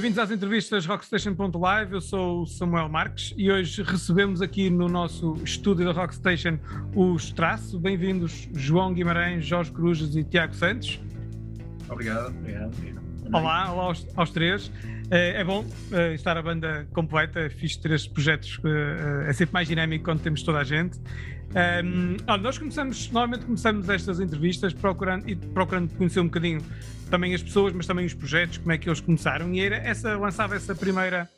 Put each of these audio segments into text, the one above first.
Bem-vindos às entrevistas Rockstation.live. Eu sou o Samuel Marques e hoje recebemos aqui no nosso estúdio da Rockstation os Traço. Bem-vindos João Guimarães, Jorge Cruzes e Tiago Santos. Obrigado. Obrigado. Olá, olá aos, aos três. É, é bom uh, estar a banda completa, fiz três projetos, uh, é sempre mais dinâmico quando temos toda a gente. Um, olha, nós começamos, normalmente começamos estas entrevistas procurando, e procurando conhecer um bocadinho também as pessoas, mas também os projetos, como é que eles começaram. E era essa, lançava essa primeira,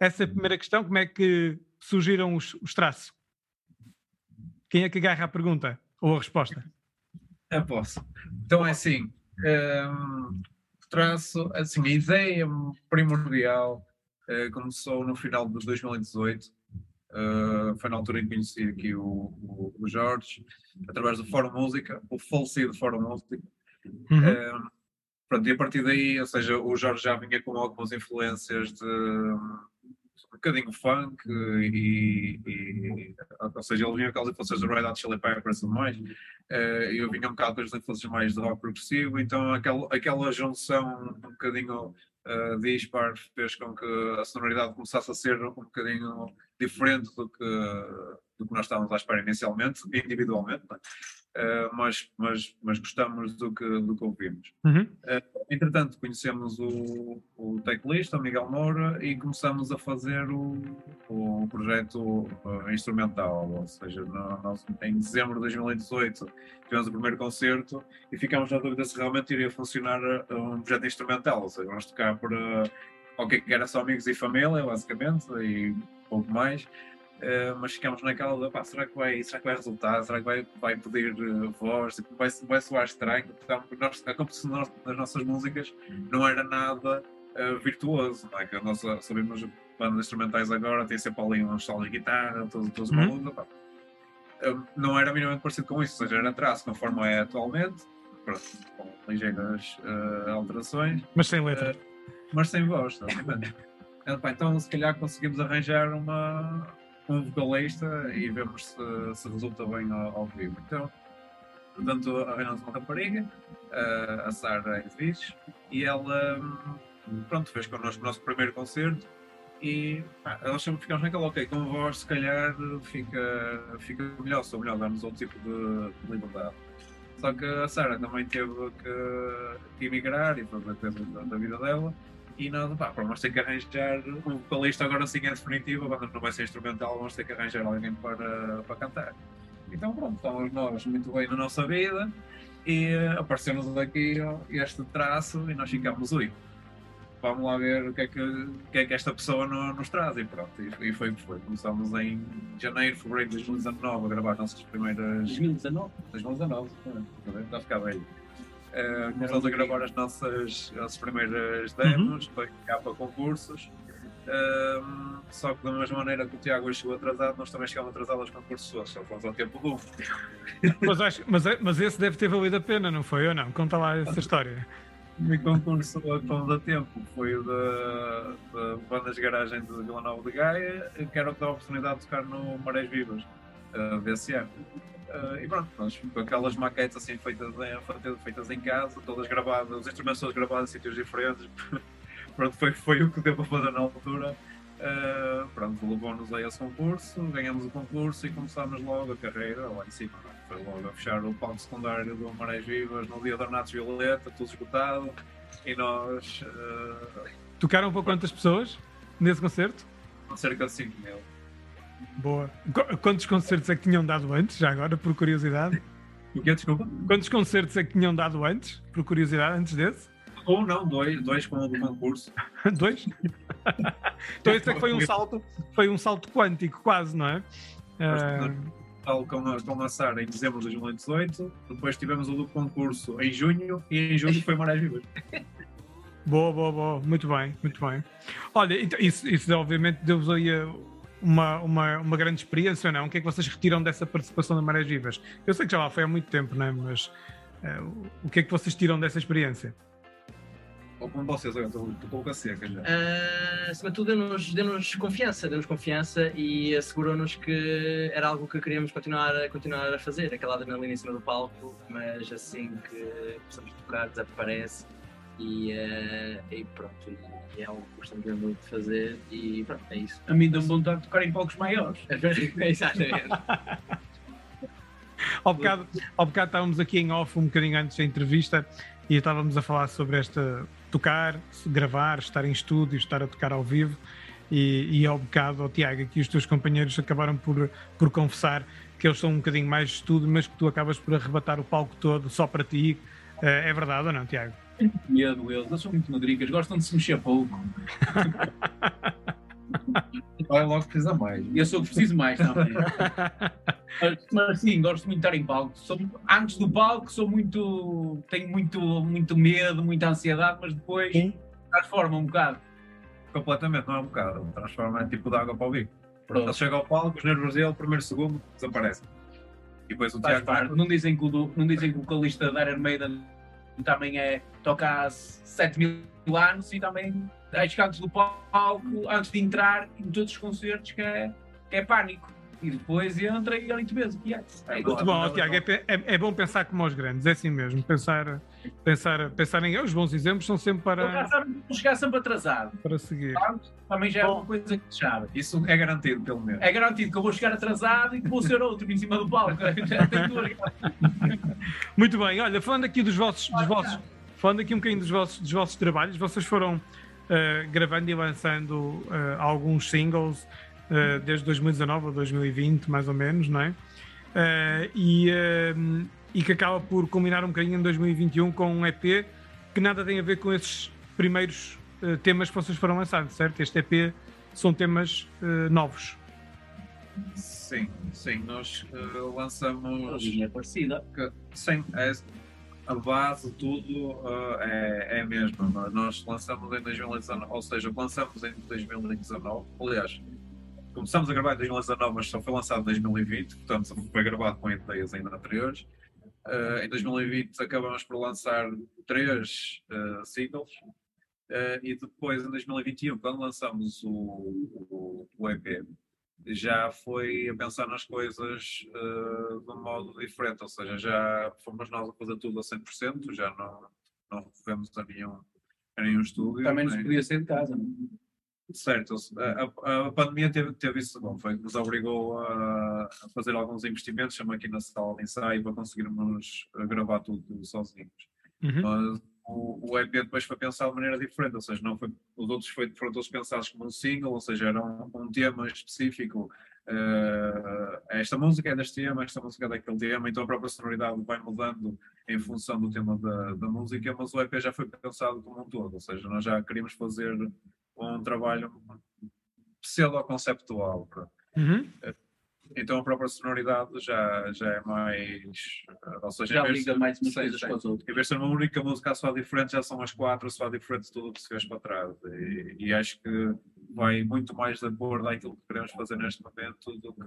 essa primeira questão, como é que surgiram os, os traços? Quem é que agarra a pergunta ou a resposta? Eu posso. Então é assim, um, traço, assim, a ideia primordial uh, começou no final de 2018 Uh, foi na altura em que conheci aqui o, o, o, Jorge, através do Fórum Música, o falecido Fórum Música. Uhum. Uh, pronto, e a partir daí, ou seja, o Jorge já vinha com algumas influências de um bocadinho funk e, e, ou seja, ele vinha com as influências do Red Hot Chili Peppers e mais, uh, eu vinha um bocado com as influências mais de rock progressivo, então aquela, aquela junção um bocadinho uh, dispar fez com que a sonoridade começasse a ser um bocadinho diferente do que, do que nós estávamos à espera inicialmente, individualmente, uh, mas, mas, mas gostamos do que, do que ouvimos. Uhum. Uh, entretanto, conhecemos o, o teclista, o Miguel Moura, e começamos a fazer o, o projeto uh, instrumental, ou seja, no, no, em dezembro de 2018 tivemos o primeiro concerto e ficámos na dúvida se realmente iria funcionar um projeto instrumental, ou seja, vamos tocar por o que era só amigos e família, basicamente, e pouco mais. Uh, mas ficamos naquela de, pá, será que vai, será que vai resultar? Será que vai, vai pedir uh, voz? Tipo, vai, vai soar estranho? Porque nós, a composição das nossas músicas não era nada uh, virtuoso, não é? Que nós sabemos bandas instrumentais agora, tem sempre ali um solo de guitarra, todos, todos uhum. malucos, pá. não era minimamente parecido com isso, ou seja, era traço conforme é atualmente, pronto, com ligeiras alterações. Mas sem letra. mas sem voz, obviamente. então, se calhar conseguimos arranjar uma, um vocalista e vemos se, se resulta bem ao, ao, vivo. Então, portanto, arranjamos uma rapariga, a Sara Edviges, e ela, pronto, fez connosco o nosso primeiro concerto. E nós sempre ficamos naquela, ok, com voz se calhar fica, fica melhor, sou melhor, damos outro tipo de, de liberdade. Só que a Sara também teve que, que emigrar e fazer coisas da, da vida dela e nós, pá, vamos ter que arranjar um vocalista agora sim é definitivo, a banda não vai ser instrumental, vamos ter que arranjar alguém para, para cantar. Então pronto, estamos nós muito bem na nossa vida e apareceu-nos aqui este traço e nós ficamos, ui, vamos lá ver o que é que, o que, é que esta pessoa nos traz e pronto, e, foi o que foi. Começámos em janeiro, fevereiro de 2019 a gravar as nossas primeiras... 2019? 2019, já a ficar velho. Uh, começamos a gravar as nossas, as primeiras demos, uhum. foi cá para concursos. Uh, só que da mesma maneira que o Tiago chegou atrasado, nós também chegamos atrasados aos concursos, só fomos ao tempo do. mas, acho, mas, mas esse deve ter valido a pena, não foi ou não? Conta lá essa história. O meu concurso fomos a tempo foi o da, da Bandas de Garagem de Vila Nova de Gaia, que era o que dava a oportunidade de tocar no Marés Vivas uh, desse ano. Uh, e pronto, nós, com aquelas maquetes assim feitas em, feitas em casa, todas gravadas, os instrumentos todos gravados em sítios diferentes. pronto, foi, foi o que deu para fazer na altura. Uh, pronto, levou-nos a esse concurso, ganhamos o concurso e começámos logo a carreira lá em cima. Foi logo a fechar o palco secundário do Marés Vivas no dia da Ornatos Violeta, tudo esgotado. E nós. Uh, Tocaram para quantas pessoas nesse concerto? Cerca de 5 mil. Boa. Quantos concertos é que tinham dado antes, já agora, por curiosidade? O que desculpa? Quantos concertos é que tinham dado antes, por curiosidade, antes desse? Ou não, dois, dois com o do concurso. dois? então esse é que foi um salto, foi um salto quântico, quase, não é? Tal como, como a Sara em dezembro de 2018, depois tivemos o do concurso em junho e em julho foi Marés Vivas. Boa, boa, boa, muito bem, muito bem. Olha, então, isso, isso obviamente deu-vos aí uma, uma, uma grande experiência ou não? O que é que vocês retiram dessa participação da Marés Vivas? Eu sei que já lá foi há muito tempo, não é? mas uh, o que é que vocês tiram dessa experiência? Ou como vocês, eu estou pouco a seca já. Uh, acima de tudo, deu-nos deu confiança, deu-nos confiança e assegurou-nos que era algo que queríamos continuar a, continuar a fazer, aquela adrenalina em cima do palco, mas assim que começamos a tocar, desaparece E, eh, e pronto, e é algo que gostamos muito de fazer e pronto, é isso. A mim dá-me vontade de tocar em palcos maiores. Exatamente. Ao bocado, ao bocado estávamos aqui em off um bocadinho antes da entrevista e estávamos a falar sobre esta tocar, gravar, estar em estúdio, estar a tocar ao vivo. E, e ao bocado, ao Tiago, aqui os teus companheiros acabaram por, por confessar que eles são um bocadinho mais de estúdio, mas que tu acabas por arrebatar o palco todo só para ti. Eh, é verdade ou não, Tiago? Medo eles, eles são muito madricas, gostam de se mexer pouco. Vai logo precisa mais. E eu sou o que preciso mais também. mas, mas sim, gosto muito de estar em palco. Sou- antes do palco sou muito. tenho muito, muito medo, muita ansiedade, mas depois Sim. transforma um bocado. Completamente, não é um bocado. Transforma em tipo de água para o bico. Pronto. Ele chega ao palco, os nervos dele, primeiro segundo, desaparecem. E depois o Tiago. Não dizem que o, não dizem que o vocalista da Iron Maiden também é toca há 7 mil anos e também que antes do palco, antes de entrar em todos os concertos que é, que é pânico. E depois entra e ele mesmo. E é, é. Muito bom, Tiago. É, é- é bom pensar como os grandes, é assim mesmo. Pensar, pensar, pensar em. Os bons exemplos são sempre para, vou chegar sempre atrasado. para seguir. Também já é uma coisa que se sabe. Isso é garantido, pelo menos. É garantido que eu vou chegar atrasado e que vou ser outro em cima do palco. Muito bem, olha, falando aqui dos vossos, dos vossos falando aqui um bocadinho dos vossos, dos vossos trabalhos, vocês foram eh, gravando e lançando eh, alguns singles eh, desde 2019 ou 2020, mais ou menos, não é? Eh, e, eh, e que acaba por culminar um bocadinho em 2021 com um EP que nada tem a ver com esses primeiros temas que vocês foram lançando, certo? Este EP são temas novos. Sim, sim. Nós lançamos. linha parecida. que- Sim, é, a base, tudo eh, é, é a mesma. mas Nós lançamos em 2019, ou seja, lançamos em 2019. Aliás, começamos a gravar em 2019, mas só foi lançado em 2020, portanto foi gravado com ideias ainda anteriores. Eh, em 2020 acabamos por lançar três eh, singles. Eh, e depois em 2021, quando lançamos o, o, o EP, já foi a pensar nas coisas eh, de um modo diferente, ou seja, já fomos nós a fazer tudo a 100%, já não, não recorremos a nenhum, a nenhum estúdio. Também nos nem- podia ser de casa. não é? Certo, a, a- pandemia teve, teve isso de bom, foi que nos obrigou a, a fazer alguns investimentos, chama aqui na sala de ensaio, para conseguirmos eh, gravar tudo sozinhos. Uhum. Mas o, o EP depois foi pensado de maneira diferente, ou seja, não foi, os outros foi, foram todos pensados como um single, ou seja, era um, um tema específico. eh, esta música é deste tema, esta música é daquele tema, então a própria sonoridade vai mudando em função do tema da, da música, mas o EP já foi pensado como um todo, ou seja, nós já queríamos fazer um trabalho pseudo-conceptual. Uhum. Então a própria sonoridade já, já é mais. eh, Ou seja, Já em vez de liga ser- mais coisas com as outras. Em vez de ser uma única música soar diferente, já são as quatro a soar diferente de tudo o que se fez para trás. E, e acho que vai muito mais de acordo àquilo que queremos fazer neste momento do que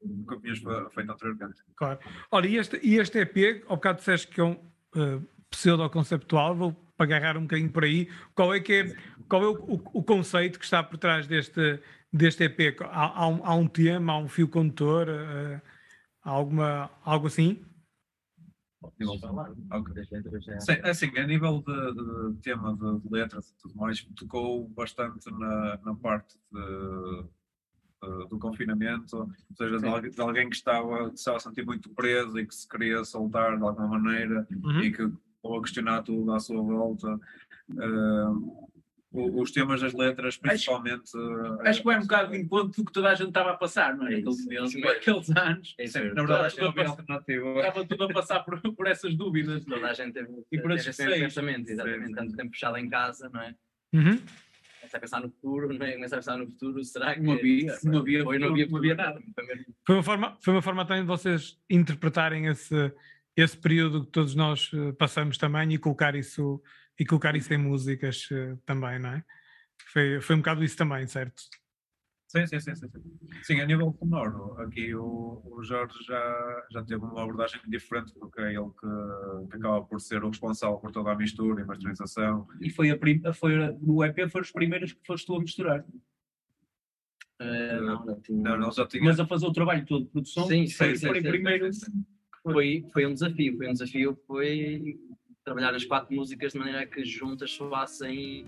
o que tínhamos fe- feito anteriormente. Claro. Olha, e este, e este EP, ao bocado disseste que é um uh, pseudo-conceptual, vou agarrar um bocadinho por aí. Qual é, que é, qual é o, o- o conceito que está por trás deste, deste EP? Há, há um, há um tema, há um fio condutor, uh, há alguma, algo assim? Sim, assim, a nível de, de tema de, de letras e tudo mais, tocou bastante na, na parte de- de- do confinamento, ou seja, de, alguém- de que estava, que estava a sentir muito preso e que se queria soltar de alguma maneira Uhum. e que ou a questionar tudo à sua volta. O- os temas das letras, principalmente. ah, Acho que vai um bocado de encontro do que toda a gente estava a passar, não é? É Aqueles, isso, aqueles, isso aqueles anos. É isso na verdade, acho é uma alternativa. Estava tudo a passar por, por essas dúvidas. toda a gente teve, E por teve esses esse receios. pensamento, exatamente. Tanto tempo fechado em casa, não é? Uhum. Começa a pensar no futuro, não é? Começa a pensar no futuro, será que. Não havia, não havia, Foi, não havia, não havia nada. Foi Foi uma forma, foi uma forma também de vocês interpretarem esse, esse período que todos nós eh, passamos também e colocar isso, e colocar isso em músicas eh, também, não é? Foi, foi um bocado isso também, certo? Sim, sim, sim, sim. Sim, a nível sonoro, aqui o, o Jorge já, já teve uma abordagem diferente, porque é ele que, que acaba por ser o responsável por toda a mistura e masterização. E foi a prim... foi a- no EP foram os primeiros que foste tu a misturar. Eh, não, não tinha. Não, ele já tinha. Mas a fazer o trabalho todo de produção, Sim, foi, sim, foi sim, primeiro. sim, sim. Foi, foi um desafio, foi um desafio, foi trabalhar as quatro músicas de maneira que juntas soassem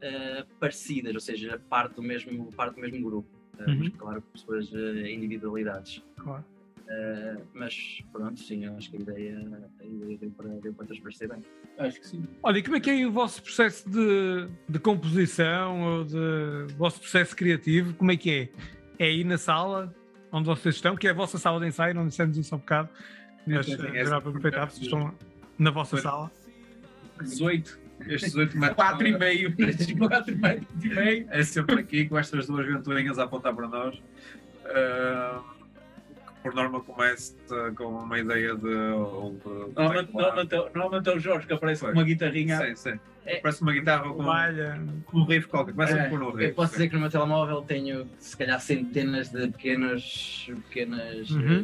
eh, parecidas, ou seja, parte do mesmo, parte do mesmo grupo. Eh, Uhum. Mas claro, com suas eh, individualidades. Claro. Eh, mas pronto, sim, eu acho que a ideia, a ideia deu, para, deu para transparecer bem. Acho que sim. Olha, e como é que é o vosso processo de, de composição ou de vosso processo criativo? Como é que é? É aí na sala onde vocês estão, que é a vossa sala de ensaio, não dissemos isso há um bocado, mas eh, já para aproveitar, vocês estão na vossa Foi. sala. 18, Estes oito metros 4 e meio, 4 metros e meio. é sempre aqui com estas duas venturinhas a apontar para nós. Ah, que por norma começa com uma ideia de. ou Normalmente é- normalmente é o Jorge que aparece com Foi. uma guitarrinha. Sim, sim. É- Parece uma guitarra com, Malha. com um riff qualquer. Começa É, por um Eu riff. posso sim. dizer que no meu telemóvel tenho se calhar centenas de pequenas, pequenas Uhum.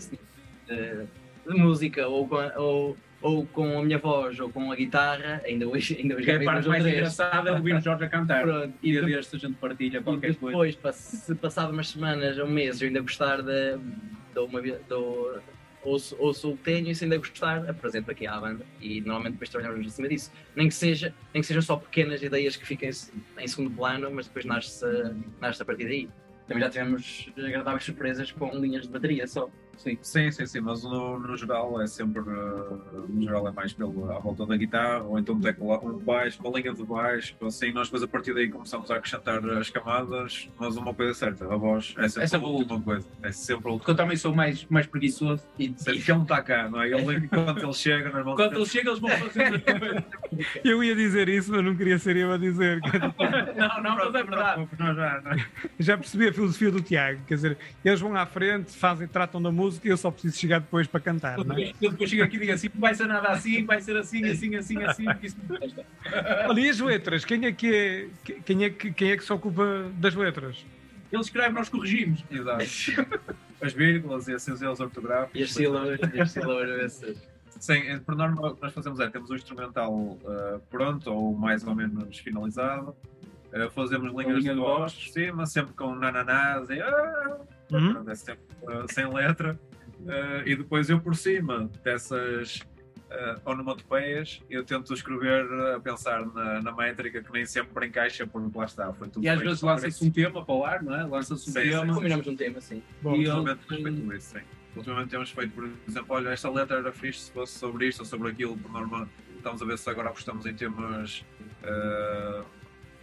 eh, de, de música, ou com, a, ou, ou com a minha voz, ou com a guitarra, ainda hoje, ainda hoje Que é a parte mais engraçada é ouvir o Jorge a cantar. Pronto, E de- deste a gente partilha qualquer coisa. depois, se passado umas semanas ou meses, eu ainda gostar de, de uma do, ouço, ouço o que tenho e se ainda gostar, apresento aqui à banda e normalmente depois trabalhamos em cima disso. Nem que, seja, nem que sejam só pequenas ideias que fiquem em segundo plano, mas depois nasce, nasce a partir daí. Também já tivemos agradáveis surpresas com linhas de bateria só. Sim, sim, sim, sim, mas no, no geral é sempre. uh, no geral é mais pelo, à volta da guitarra, ou então um teclado, um baixo, uma linha de baixo, assim, nós depois a partir daí começamos a acrescentar as camadas, mas uma coisa é certa, a voz é sempre É sempre a última coisa, é sempre a Porque última eu também sou mais, mais preguiçoso. E, Sempre ele está cá, não é? Ele, quando ele chega, nós vamos. Quando ele chega, eles vão fazer. Eu ia dizer isso, mas não queria ser eu a dizer. não, não, mas é verdade. Já, não é? Já percebi a filosofia do Tiago, quer dizer, eles vão à frente, fazem, tratam da música e eu só preciso chegar depois para cantar, não é? Eu depois chego aqui e digo assim: não vai ser nada assim, vai ser assim, assim, assim, assim, porque isso não presta. Olha, e as letras? Quem é que, é, quem é que, quem é que se ocupa das letras? Ele escreve, nós corrigimos. Exato. As vírgulas e assim os erros ortográficos. e as sílabas, e as sílabas essas. Sim, é, por norma o que nós fazemos é temos o instrumental uh, pronto ou mais ou menos finalizado. Uh, fazemos linhas linha de voz voz. por cima, sempre com nananás e ah, Uhum. é sempre uh, sem letra. Uh, e depois eu por cima dessas uh, onomatopeias eu tento escrever uh, a pensar na, na métrica que nem sempre encaixa porque lá está. Foi tudo E às vezes lança-se um tema para o ar, não é? Lança-se um Sim, sim, tema. Combinamos um tema, sim. Bom, E Ultimamente ele- temos feito isso, sim. Ultimamente temos feito, por exemplo, olha, esta letra era fixe se fosse sobre isto ou sobre aquilo, por norma estamos a ver se agora apostamos em temas eh,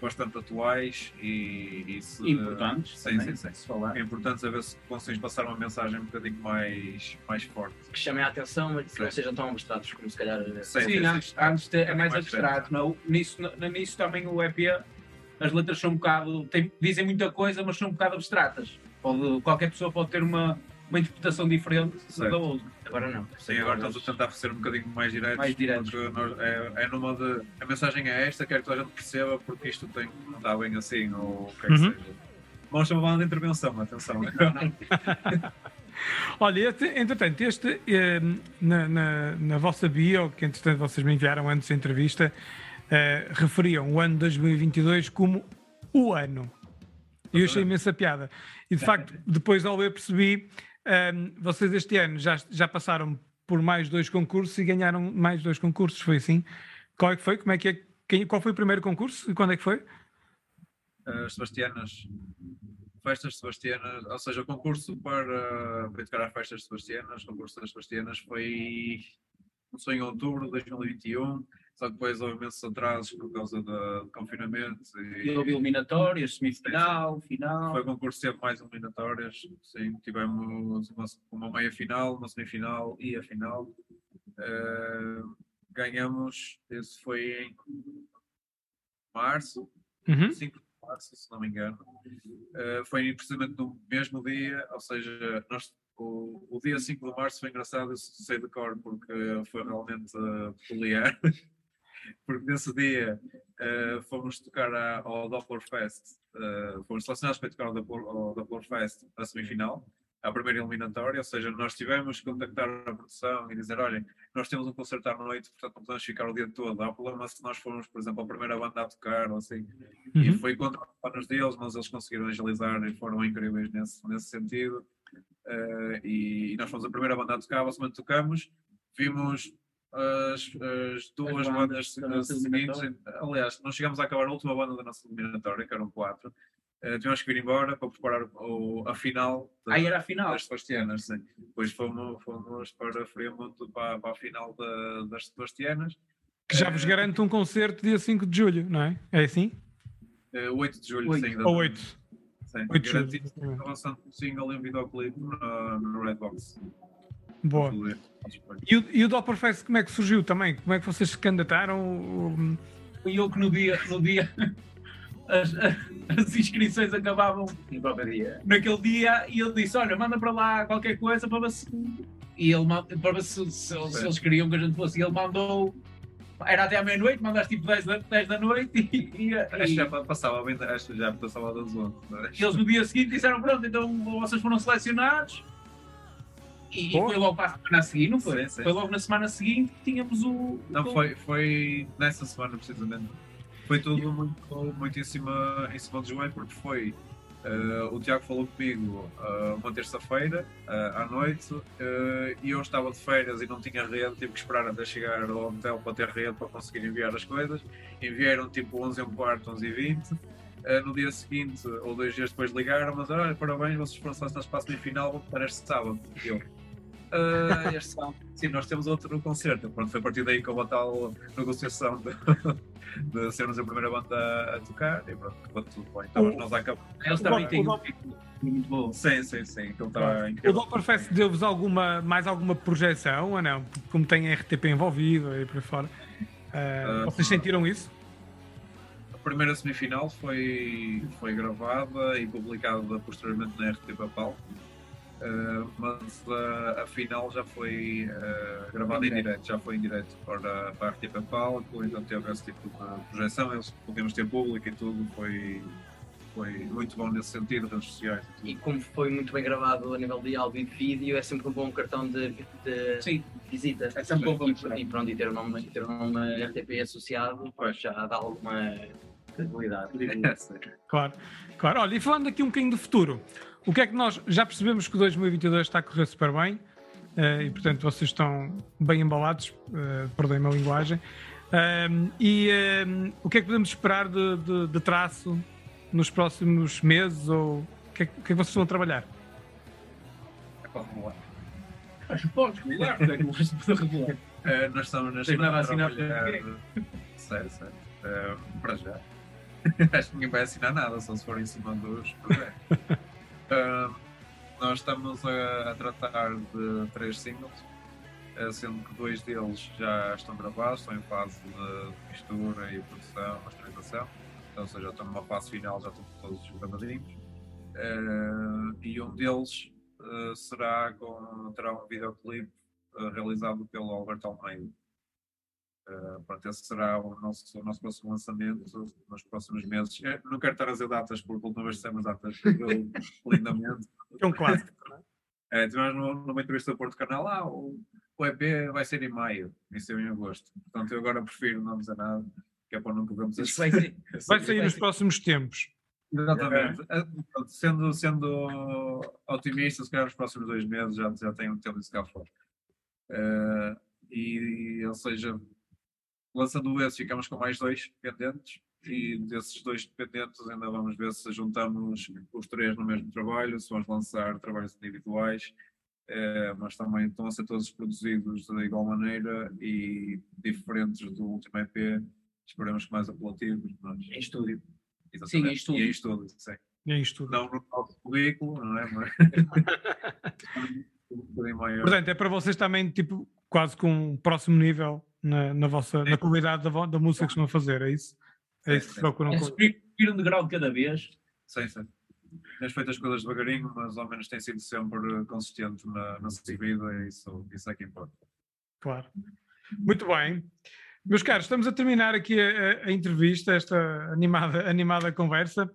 bastante atuais e, e se, Importantes. Sim, também, sim, sim. É importante a ver se consegues passar uma mensagem um bocadinho mais, mais forte. Que chamem a atenção, mas que não Sim. sejam tão abstratos como se calhar. Sim, Sim, sim, antes, sim. antes de- é mais mais abstrato. Não? Nisso, no- nisso também o EP, as letras são um bocado. têm- dizem muita coisa, mas são um bocado abstratas. Pode, qualquer pessoa pode ter uma, uma interpretação diferente Certo. da outra. Agora não. Sim, agora estamos a tentar ser um bocadinho mais diretos. Mais diretos. Nós- é, é numa de. A mensagem é esta, quero que toda a gente perceba porque isto tem, não está bem assim, ou o que é que Uhum. seja. Vamos chamar uma de intervenção, atenção. Olha, este, entretanto, este eh, na, na, na vossa bio, que entretanto vocês me enviaram antes da entrevista, eh, referiam o ano 2022 como o ano. E eu achei imensa piada. E de facto, depois ao ler percebi, ehm, vocês este ano já, já passaram por mais dois concursos e ganharam mais dois concursos, foi assim? Qual é que foi? Como é que é? Quem, qual foi o primeiro concurso e quando é que foi? as Sebastianas, festas Sebastianas, ou seja, o concurso para, para educar as festas Sebastianas, o concurso das Sebastianas foi, começou em outubro de 2021, só que depois houve imensos atrasos por causa do confinamento E e houve eliminatórias, semifinal, final. foi um concurso sempre mais eliminatórias, sim, tivemos uma, uma meia final, uma semifinal e a final. Eh, ganhamos, esse foi em março, Uhum. 5 de março, se não me engano. Uh, foi precisamente no mesmo dia, ou seja, nós, o, o dia 5 de março foi engraçado, eu sei de cor porque foi realmente uh, peculiar. porque nesse dia uh, fomos tocar à- ao Doppler Fest, uh, fomos selecionados para tocar ao Doppler, ao Doppler Fest a semifinal, à primeira eliminatória, ou seja, nós tivemos que contactar a produção e dizer, olhem, nós temos um concerto à noite, portanto não podemos ficar o dia todo. Há problema se nós formos, por exemplo, a primeira banda a tocar ou assim. E Uhum. foi contra os planos deles, mas eles conseguiram agilizar e foram incríveis nesse, nesse sentido. Eh, e, nós fomos a primeira banda a tocar, basicamente tocamos, vimos as, as duas As bandas, bandas seguintes. Aliás, nós chegamos a acabar a última banda da nossa eliminatória, que eram quatro. Uh, tivemos que vir embora para preparar o, a final da- Aí era a final. das Sebastianas. Sim. Depois fomos, fomos para Fremont para, para a final da- das Sebastianas. Que já vos Eh, garante um concerto dia 5 de julho, não é? É assim? Uh, 8 de julho, Oito. sim. Ou 8? Sim, 8 de julho. garantido avançando o single em videoclipe no, no Redbox. Boa. E o, e o Dopplerfest, como é que surgiu também? Como é que vocês se candidataram? Fui eu que no dia, no dia as, as inscrições acabavam No próprio dia. naquele dia e ele disse: Olha, manda para lá qualquer coisa para ver se. E ele para ver se, se, se eles queriam que a gente fosse. E ele mandou. Era até à meia-noite, mandaste tipo 10 da, 10 da noite e, e- Acho que já passava bem, acho que já passava das 11. não é? e eles no dia seguinte disseram: Pronto, então vocês foram selecionados. E, e foi logo para a semana a seguir, não foi? Sim, sim. Foi logo na semana seguinte que tínhamos o. Não, o- foi, foi nessa semana precisamente. Foi tudo muito, muito em, cima, em cima do joelho, porque foi. eh, o Tiago falou comigo eh, uma terça-feira eh, à noite e eu estava de férias e não tinha rede, tive que esperar até chegar ao hotel para ter rede para conseguir enviar as coisas. Enviaram tipo 11 e um quarto, 11 e 20. Eh, no dia seguinte, ou dois dias depois, ligaram, mas olha, parabéns, vocês foram selecionados para a semifinal, vão para este sábado. E eu, "Ah, este sábado, sim, nós temos outro concerto. Pronto, foi a partir daí que houve a tal negociação de, de sermos a primeira banda a, tocar e pronto, tudo bem. Estávamos nós a acabar. Eles também têm um muito bom. Sim, sim, sim, aquilo Claro. estava O incrível. Dopplerfest deu-vos alguma, mais alguma projeção ou não? Como tem RTP envolvido e por aí fora. Ah, Ah, vocês sentiram isso? A primeira semifinal foi, foi gravada e publicada posteriormente na RTP Pal. Uh, mas uh, a final já foi uh, gravada em direto, já foi em direto para, para a RTP Palco, então teve esse tipo de projeção, eles podemos ter público e tudo, foi, foi muito bom nesse sentido, redes sociais e. E como foi muito bem gravado a nível de áudio e de vídeo, é sempre um bom cartão de, de Sim, visita. É sempre bom para e, e pronto, e ter o nome, ter o nome RTP associado Pois. já dá alguma credibilidade. É. Claro, claro. Olha, e falando aqui um bocadinho do futuro, o que é que nós já percebemos que o 2022 está a correr super bem eh, e, portanto, vocês estão bem embalados, uh, perdoem-me a linguagem. Ahm, e o que é que podemos esperar de, de- de traço nos próximos meses ou o que, é, que- é que vocês a trabalhar? Acho que podes revelar, é que poder revelar. Uh, nós estamos neste a momento assinar trabalhar- Sério, sério. Uh, para já. Acho que ninguém vai assinar nada, só se for em cima dos. Uh, nós estamos a, a tratar de três singles, uh, sendo que dois deles já estão gravados, estão em fase de mistura e produção, masterização. Então, ou seja, estão numa fase final, já estão todos gravadinhos. Uh, e um deles uh, será com, terá um videoclipe realizado pelo Alberto Almeida. Uh, pronto, esse será o nosso, o nosso próximo lançamento nos próximos meses. Eu não quero estar a dizer datas, porque a última vez dissemos datas eu, lindamente. É um clássico. É, tivemos numa, numa entrevista do Porto Canal, ah, o, o EP vai ser em maio, isso é em agosto. Portanto, eu agora prefiro não dizer nada, que é para não corrermos Isso vai ser. Vai sair nos próximos tempos. Exatamente. Pronto, Sendo, sendo otimista, se calhar nos próximos dois meses já, já tenho tendo isso cá fora. Eh, e, ou seja, lançando esse, ficamos com mais dois pendentes. E desses dois dependentes, ainda vamos ver se juntamos os três no mesmo trabalho, se vamos lançar trabalhos individuais. Eh, mas também estão a ser todos produzidos de igual maneira e diferentes do último EP. Esperemos que mais apelativos. Mas... Em estúdio. Exatamente. Sim, em estúdio. E em estúdio, sim. E é isto tudo. Não no nosso currículo, não é? Mas... um. Portanto, é para vocês também, tipo, quase com um próximo nível na, na vossa, na qualidade da, da música que estão a fazer, é isso? É isso que procuram. É subir um degrau de cada vez. Sim, sim. Tens feito as coisas devagarinho, mas ao menos tem sido sempre consistente na, na sua vida e isso, isso é que importa. Claro. Muito bem. Meus caros, estamos a terminar aqui a, a- entrevista, esta animada, animada conversa.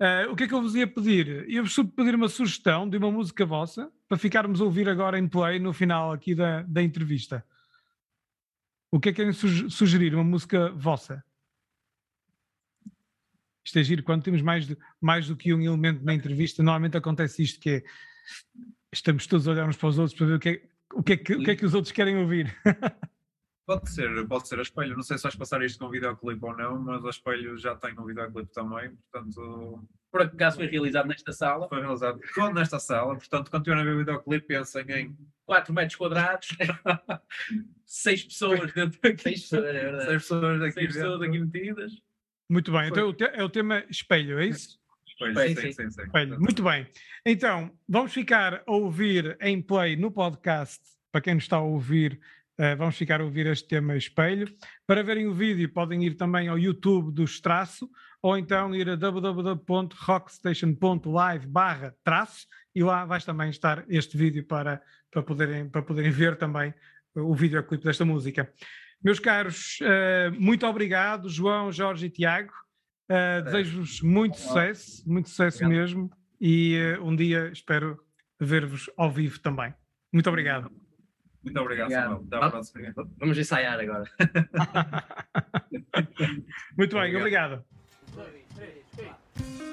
Ah, o que é que eu vos ia pedir? Eu vos pedir uma sugestão de uma música vossa para ficarmos a ouvir agora em play no final aqui da, da entrevista. O que é que querem suge- sugerir? Uma música vossa? Isto é giro, quando temos mais, de- mais do que um elemento na entrevista, normalmente acontece isto que é estamos todos a olhar uns para os outros para ver o que é, o que, é que, o que, é que os outros querem ouvir. Pode ser, pode ser a espelho. Não sei se vais passar isto com videoclipe ou não, mas a espelho já tem um videoclipe também, portanto Por acaso foi realizado nesta sala, foi realizado todo nesta sala. Portanto, quando tiverem a ver o videoclipe, pensem em 4 metros quadrados, 6 pessoas dentro daqui, Seis pessoas, é pessoas aqui. seis pessoas aqui metidas. Muito bem, Foi. então o te- é o tema espelho, é isso? Pois, Sim, sim, sim. sim, sim. Espelho. Muito bem. Então, vamos ficar a ouvir em play no podcast, para quem nos está a ouvir, eh, vamos ficar a ouvir este tema espelho. Para verem o vídeo, podem ir também ao YouTube do Traço, ou então ir a www.rockstation.live barra traço, e lá vai também estar este vídeo para, para, poderem, para poderem ver também o videoclipe desta música. Meus caros, eh, muito obrigado, João, Jorge e Tiago. Uh, Desejo-vos muito sucesso, muito sucesso Obrigado. mesmo, e um dia espero ver-vos ao vivo também. Muito obrigado. Muito obrigado, obrigado. Samuel. Até. Vamos ensaiar agora. Muito bem, obrigado. obrigado.